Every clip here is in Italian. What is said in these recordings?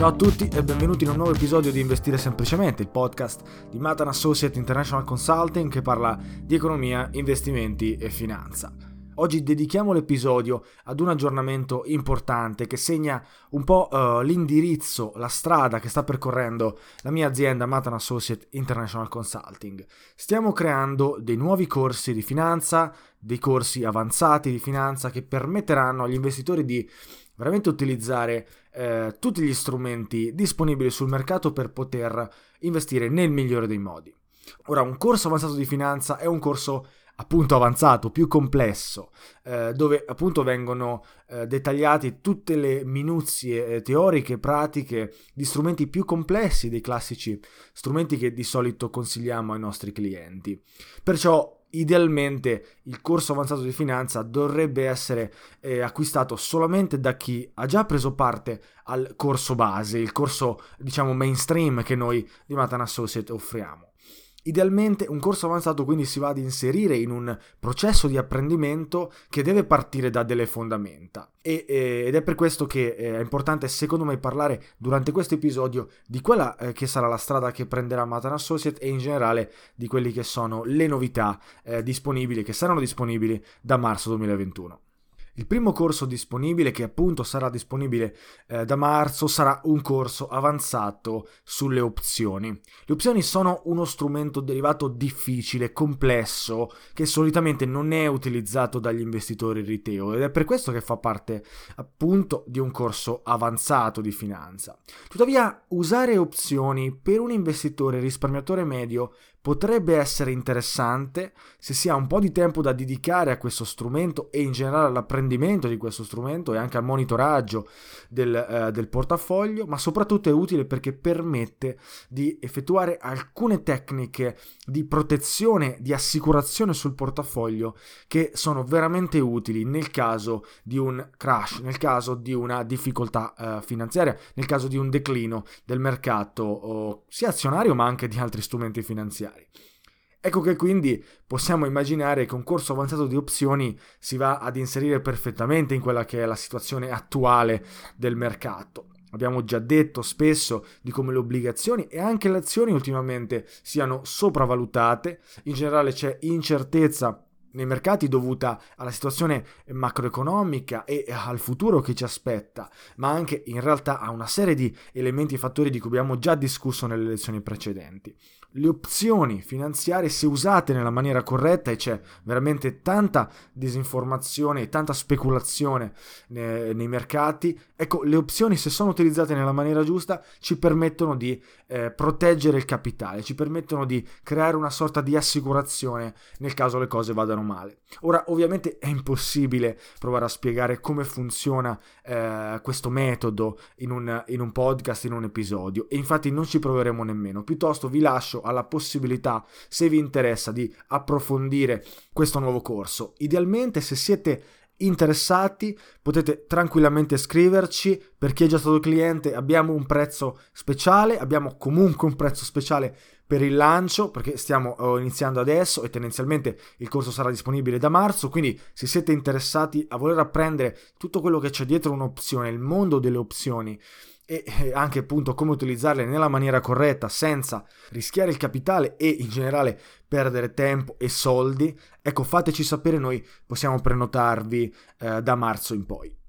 Ciao a tutti e benvenuti in un nuovo episodio di Investire Semplicemente, il podcast di Matan Associate International Consulting che parla di economia, investimenti e finanza. Oggi dedichiamo l'episodio ad un aggiornamento importante che segna un po' uh, l'indirizzo, la strada che sta percorrendo la mia azienda Matan Associate International Consulting. Stiamo creando dei nuovi corsi di finanza, dei corsi avanzati di finanza che permetteranno agli investitori di veramente utilizzare eh, tutti gli strumenti disponibili sul mercato per poter investire nel migliore dei modi. Ora, un corso avanzato di finanza è un corso appunto avanzato, più complesso, eh, dove appunto vengono eh, dettagliate tutte le minuzie eh, teoriche, pratiche di strumenti più complessi dei classici strumenti che di solito consigliamo ai nostri clienti. Perciò idealmente il corso avanzato di finanza dovrebbe essere eh, acquistato solamente da chi ha già preso parte al corso base, il corso diciamo mainstream che noi di Matan Associate offriamo. Idealmente un corso avanzato quindi si va ad inserire in un processo di apprendimento che deve partire da delle fondamenta e, eh, ed è per questo che eh, è importante secondo me parlare durante questo episodio di quella eh, che sarà la strada che prenderà Matan Associate e in generale di quelle che sono le novità eh, disponibili che saranno disponibili da marzo 2021. Il primo corso disponibile, che appunto sarà disponibile eh, da marzo, sarà un corso avanzato sulle opzioni. Le opzioni sono uno strumento derivato difficile, complesso, che solitamente non è utilizzato dagli investitori retail ed è per questo che fa parte appunto di un corso avanzato di finanza. Tuttavia, usare opzioni per un investitore risparmiatore medio potrebbe essere interessante se si ha un po' di tempo da dedicare a questo strumento e in generale all'apprendimento di questo strumento e anche al monitoraggio del, eh, del portafoglio, ma soprattutto è utile perché permette di effettuare alcune tecniche di protezione, di assicurazione sul portafoglio che sono veramente utili nel caso di un crash, nel caso di una difficoltà eh, finanziaria, nel caso di un declino del mercato oh, sia azionario ma anche di altri strumenti finanziari. Ecco che quindi possiamo immaginare che un corso avanzato di opzioni si va ad inserire perfettamente in quella che è la situazione attuale del mercato. Abbiamo già detto spesso di come le obbligazioni e anche le azioni ultimamente siano sopravvalutate, in generale c'è incertezza nei mercati dovuta alla situazione macroeconomica e al futuro che ci aspetta, ma anche in realtà a una serie di elementi e fattori di cui abbiamo già discusso nelle lezioni precedenti le opzioni finanziarie se usate nella maniera corretta e c'è veramente tanta disinformazione e tanta speculazione nei, nei mercati, ecco le opzioni se sono utilizzate nella maniera giusta ci permettono di eh, proteggere il capitale, ci permettono di creare una sorta di assicurazione nel caso le cose vadano male. Ora ovviamente è impossibile provare a spiegare come funziona eh, questo metodo in un, in un podcast, in un episodio e infatti non ci proveremo nemmeno, piuttosto vi lascio alla possibilità, se vi interessa, di approfondire questo nuovo corso. Idealmente, se siete interessati potete tranquillamente scriverci per chi è già stato cliente abbiamo un prezzo speciale abbiamo comunque un prezzo speciale per il lancio perché stiamo oh, iniziando adesso e tendenzialmente il corso sarà disponibile da marzo quindi se siete interessati a voler apprendere tutto quello che c'è dietro un'opzione il mondo delle opzioni e anche appunto come utilizzarle nella maniera corretta senza rischiare il capitale e in generale perdere tempo e soldi, ecco fateci sapere, noi possiamo prenotarvi eh, da marzo in poi.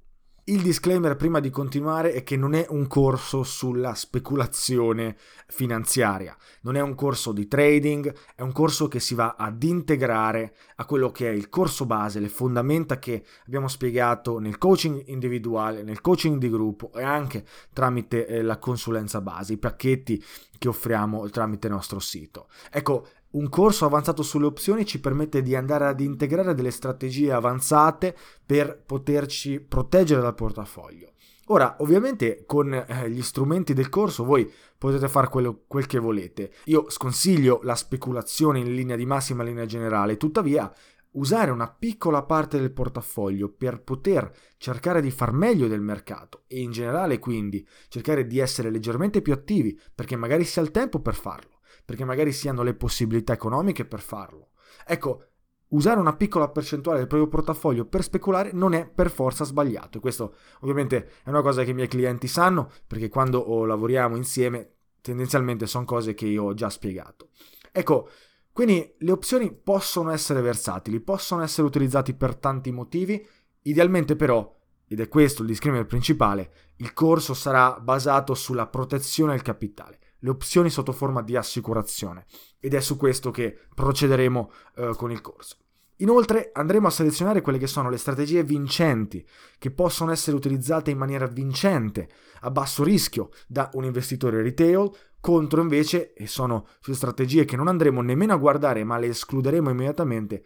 Il disclaimer prima di continuare è che non è un corso sulla speculazione finanziaria, non è un corso di trading, è un corso che si va ad integrare a quello che è il corso base, le fondamenta che abbiamo spiegato nel coaching individuale, nel coaching di gruppo e anche tramite eh, la consulenza base, i pacchetti che offriamo tramite il nostro sito. Ecco, un corso avanzato sulle opzioni ci permette di andare ad integrare delle strategie avanzate per poterci proteggere dal portafoglio. Ora, ovviamente con eh, gli strumenti del corso voi potete fare quello, quel che volete. Io sconsiglio la speculazione in linea di massima linea generale, tuttavia usare una piccola parte del portafoglio per poter cercare di far meglio del mercato e in generale quindi cercare di essere leggermente più attivi perché magari si ha il tempo per farlo perché magari si hanno le possibilità economiche per farlo. Ecco, usare una piccola percentuale del proprio portafoglio per speculare non è per forza sbagliato. E questo ovviamente è una cosa che i miei clienti sanno, perché quando lavoriamo insieme tendenzialmente sono cose che io ho già spiegato. Ecco, quindi le opzioni possono essere versatili, possono essere utilizzati per tanti motivi, idealmente però, ed è questo il disclaimer principale, il corso sarà basato sulla protezione del capitale le opzioni sotto forma di assicurazione ed è su questo che procederemo eh, con il corso. Inoltre andremo a selezionare quelle che sono le strategie vincenti che possono essere utilizzate in maniera vincente a basso rischio da un investitore retail contro invece, e sono strategie che non andremo nemmeno a guardare ma le escluderemo immediatamente,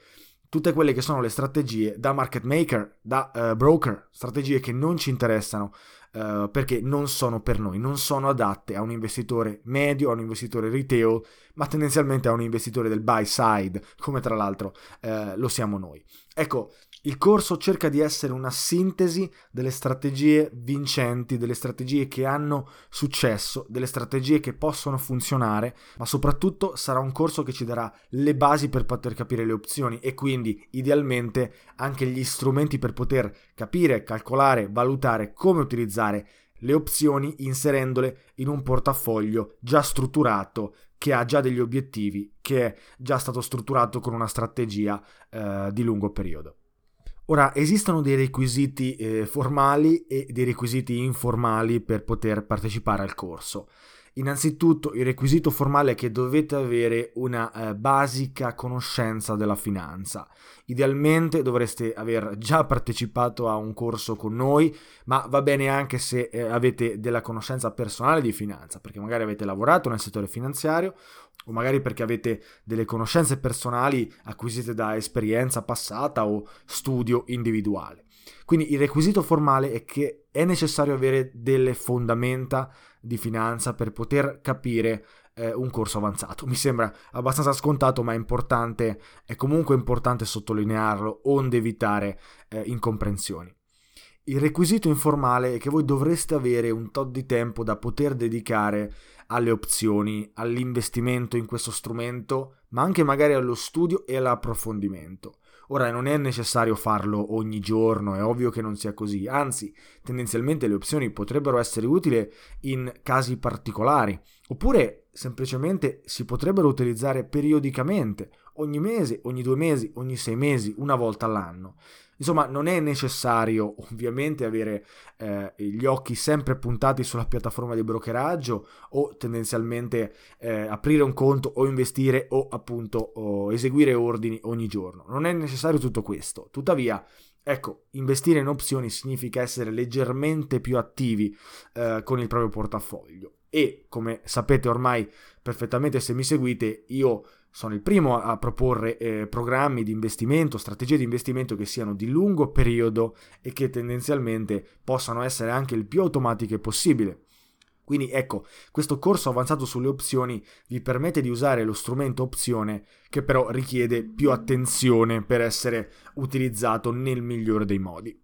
tutte quelle che sono le strategie da market maker, da uh, broker, strategie che non ci interessano uh, perché non sono per noi, non sono adatte a un investitore medio, a un investitore retail, ma tendenzialmente a un investitore del buy side, come tra l'altro uh, lo siamo noi. Ecco, il corso cerca di essere una sintesi delle strategie vincenti, delle strategie che hanno successo, delle strategie che possono funzionare, ma soprattutto sarà un corso che ci darà le basi per poter capire le opzioni e quindi idealmente anche gli strumenti per poter capire, calcolare, valutare come utilizzare le opzioni inserendole in un portafoglio già strutturato che ha già degli obiettivi, che è già stato strutturato con una strategia eh, di lungo periodo. Ora, esistono dei requisiti eh, formali e dei requisiti informali per poter partecipare al corso. Innanzitutto il requisito formale è che dovete avere una eh, basica conoscenza della finanza. Idealmente dovreste aver già partecipato a un corso con noi, ma va bene anche se eh, avete della conoscenza personale di finanza, perché magari avete lavorato nel settore finanziario o magari perché avete delle conoscenze personali acquisite da esperienza passata o studio individuale. Quindi il requisito formale è che è necessario avere delle fondamenta di finanza per poter capire eh, un corso avanzato. Mi sembra abbastanza scontato, ma è importante, è comunque importante sottolinearlo, onde evitare eh, incomprensioni. Il requisito informale è che voi dovreste avere un tot di tempo da poter dedicare alle opzioni, all'investimento in questo strumento, ma anche magari allo studio e all'approfondimento. Ora non è necessario farlo ogni giorno, è ovvio che non sia così, anzi tendenzialmente le opzioni potrebbero essere utili in casi particolari, oppure semplicemente si potrebbero utilizzare periodicamente, ogni mese, ogni due mesi, ogni sei mesi, una volta all'anno. Insomma, non è necessario ovviamente avere eh, gli occhi sempre puntati sulla piattaforma di brokeraggio o tendenzialmente eh, aprire un conto o investire o appunto o eseguire ordini ogni giorno. Non è necessario tutto questo. Tuttavia, Ecco, investire in opzioni significa essere leggermente più attivi eh, con il proprio portafoglio e come sapete ormai perfettamente se mi seguite, io sono il primo a proporre eh, programmi di investimento, strategie di investimento che siano di lungo periodo e che tendenzialmente possano essere anche il più automatiche possibile. Quindi ecco, questo corso avanzato sulle opzioni vi permette di usare lo strumento opzione che però richiede più attenzione per essere utilizzato nel migliore dei modi.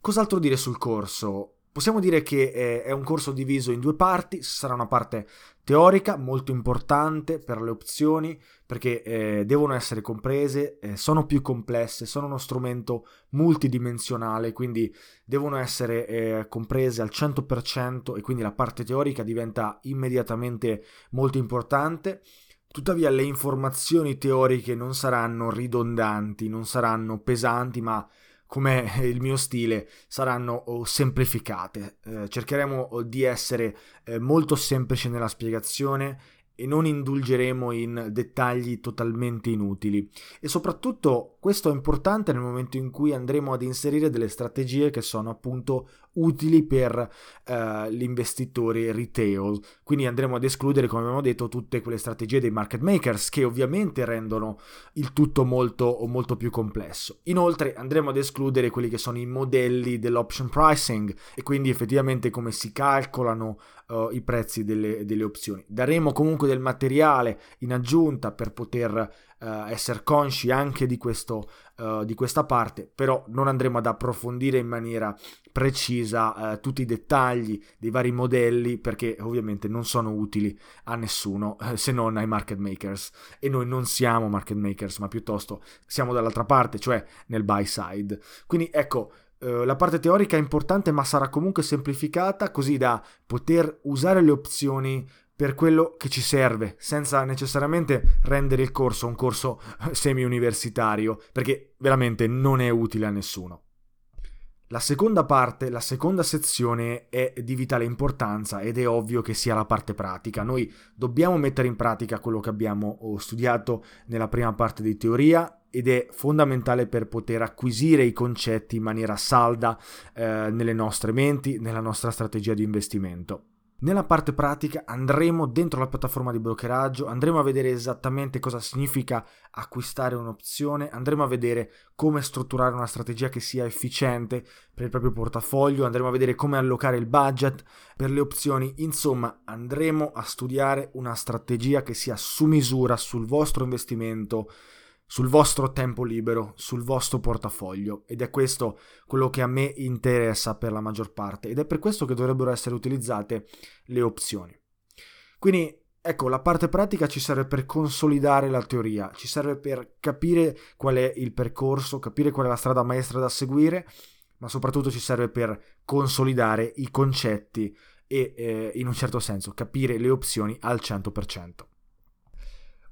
Cos'altro dire sul corso? Possiamo dire che eh, è un corso diviso in due parti, sarà una parte teorica molto importante per le opzioni perché eh, devono essere comprese, eh, sono più complesse, sono uno strumento multidimensionale, quindi devono essere eh, comprese al 100% e quindi la parte teorica diventa immediatamente molto importante. Tuttavia le informazioni teoriche non saranno ridondanti, non saranno pesanti, ma come il mio stile, saranno oh, semplificate. Eh, cercheremo oh, di essere eh, molto semplici nella spiegazione e non indulgeremo in dettagli totalmente inutili. E soprattutto questo è importante nel momento in cui andremo ad inserire delle strategie che sono appunto utili per gli investitori retail. Quindi andremo ad escludere, come abbiamo detto, tutte quelle strategie dei market makers che ovviamente rendono il tutto molto, molto più complesso. Inoltre andremo ad escludere quelli che sono i modelli dell'option pricing e quindi effettivamente come si calcolano uh, i prezzi delle, delle opzioni. Daremo comunque del materiale in aggiunta per poter uh, essere consci anche di, questo, uh, di questa parte, però non andremo ad approfondire in maniera precisa uh, tutti i dettagli dei vari modelli perché ovviamente non sono utili a nessuno se non ai market makers e noi non siamo market makers ma piuttosto siamo dall'altra parte, cioè nel buy side. Quindi ecco, la parte teorica è importante ma sarà comunque semplificata così da poter usare le opzioni per quello che ci serve, senza necessariamente rendere il corso un corso semi-universitario, perché veramente non è utile a nessuno. La seconda parte, la seconda sezione è di vitale importanza ed è ovvio che sia la parte pratica. Noi dobbiamo mettere in pratica quello che abbiamo studiato nella prima parte di teoria ed è fondamentale per poter acquisire i concetti in maniera salda eh, nelle nostre menti, nella nostra strategia di investimento. Nella parte pratica andremo dentro la piattaforma di brokeraggio, andremo a vedere esattamente cosa significa acquistare un'opzione, andremo a vedere come strutturare una strategia che sia efficiente per il proprio portafoglio, andremo a vedere come allocare il budget per le opzioni, insomma andremo a studiare una strategia che sia su misura sul vostro investimento sul vostro tempo libero, sul vostro portafoglio ed è questo quello che a me interessa per la maggior parte ed è per questo che dovrebbero essere utilizzate le opzioni. Quindi ecco, la parte pratica ci serve per consolidare la teoria, ci serve per capire qual è il percorso, capire qual è la strada maestra da seguire, ma soprattutto ci serve per consolidare i concetti e eh, in un certo senso capire le opzioni al 100%.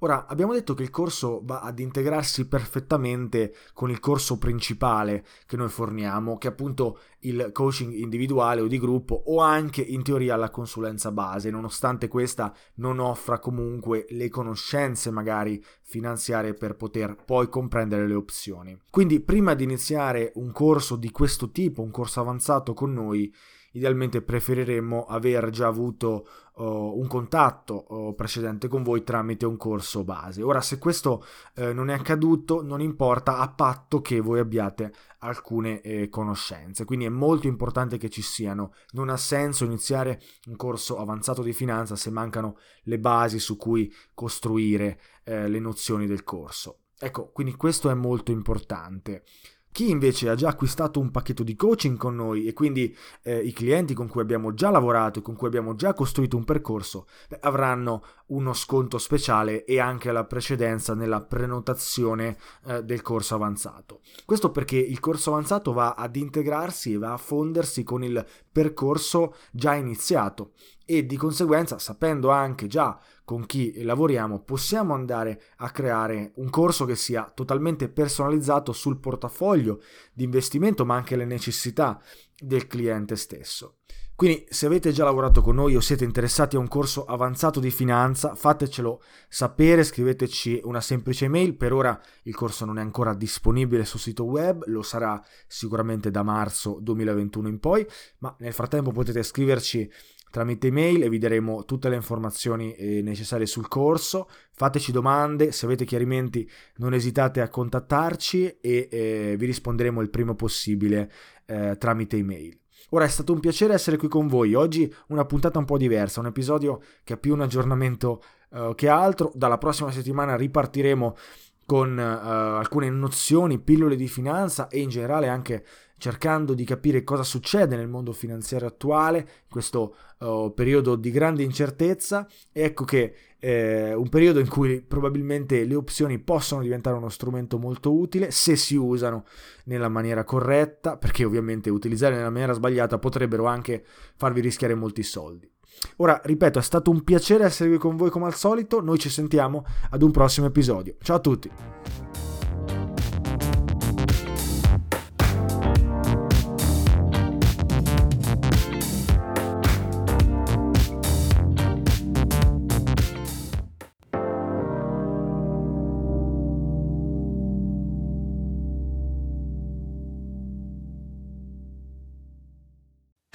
Ora, abbiamo detto che il corso va ad integrarsi perfettamente con il corso principale che noi forniamo, che è appunto il coaching individuale o di gruppo o anche in teoria la consulenza base, nonostante questa non offra comunque le conoscenze magari finanziarie per poter poi comprendere le opzioni. Quindi prima di iniziare un corso di questo tipo, un corso avanzato con noi, idealmente preferiremmo aver già avuto uh, un contatto uh, precedente con voi tramite un corso base. Ora, se questo uh, non è accaduto, non importa a patto che voi abbiate alcune eh, conoscenze. Quindi è molto importante che ci siano. Non ha senso iniziare un corso avanzato di finanza se mancano le basi su cui costruire eh, le nozioni del corso. Ecco, quindi questo è molto importante. Chi invece ha già acquistato un pacchetto di coaching con noi e quindi eh, i clienti con cui abbiamo già lavorato e con cui abbiamo già costruito un percorso beh, avranno uno sconto speciale e anche la precedenza nella prenotazione eh, del corso avanzato. Questo perché il corso avanzato va ad integrarsi e va a fondersi con il percorso già iniziato e di conseguenza sapendo anche già con chi lavoriamo possiamo andare a creare un corso che sia totalmente personalizzato sul portafoglio di investimento ma anche le necessità del cliente stesso. Quindi se avete già lavorato con noi o siete interessati a un corso avanzato di finanza, fatecelo sapere, scriveteci una semplice email. Per ora il corso non è ancora disponibile sul sito web, lo sarà sicuramente da marzo 2021 in poi, ma nel frattempo potete scriverci tramite email e vi daremo tutte le informazioni eh, necessarie sul corso. Fateci domande, se avete chiarimenti non esitate a contattarci e eh, vi risponderemo il prima possibile eh, tramite email. Ora è stato un piacere essere qui con voi. Oggi una puntata un po' diversa, un episodio che ha più un aggiornamento uh, che altro. Dalla prossima settimana ripartiremo con uh, alcune nozioni, pillole di finanza e in generale anche cercando di capire cosa succede nel mondo finanziario attuale, in questo uh, periodo di grande incertezza. ecco che eh, un periodo in cui probabilmente le opzioni possono diventare uno strumento molto utile se si usano nella maniera corretta, perché ovviamente utilizzare nella maniera sbagliata potrebbero anche farvi rischiare molti soldi. Ora, ripeto, è stato un piacere essere qui con voi come al solito, noi ci sentiamo ad un prossimo episodio. Ciao a tutti!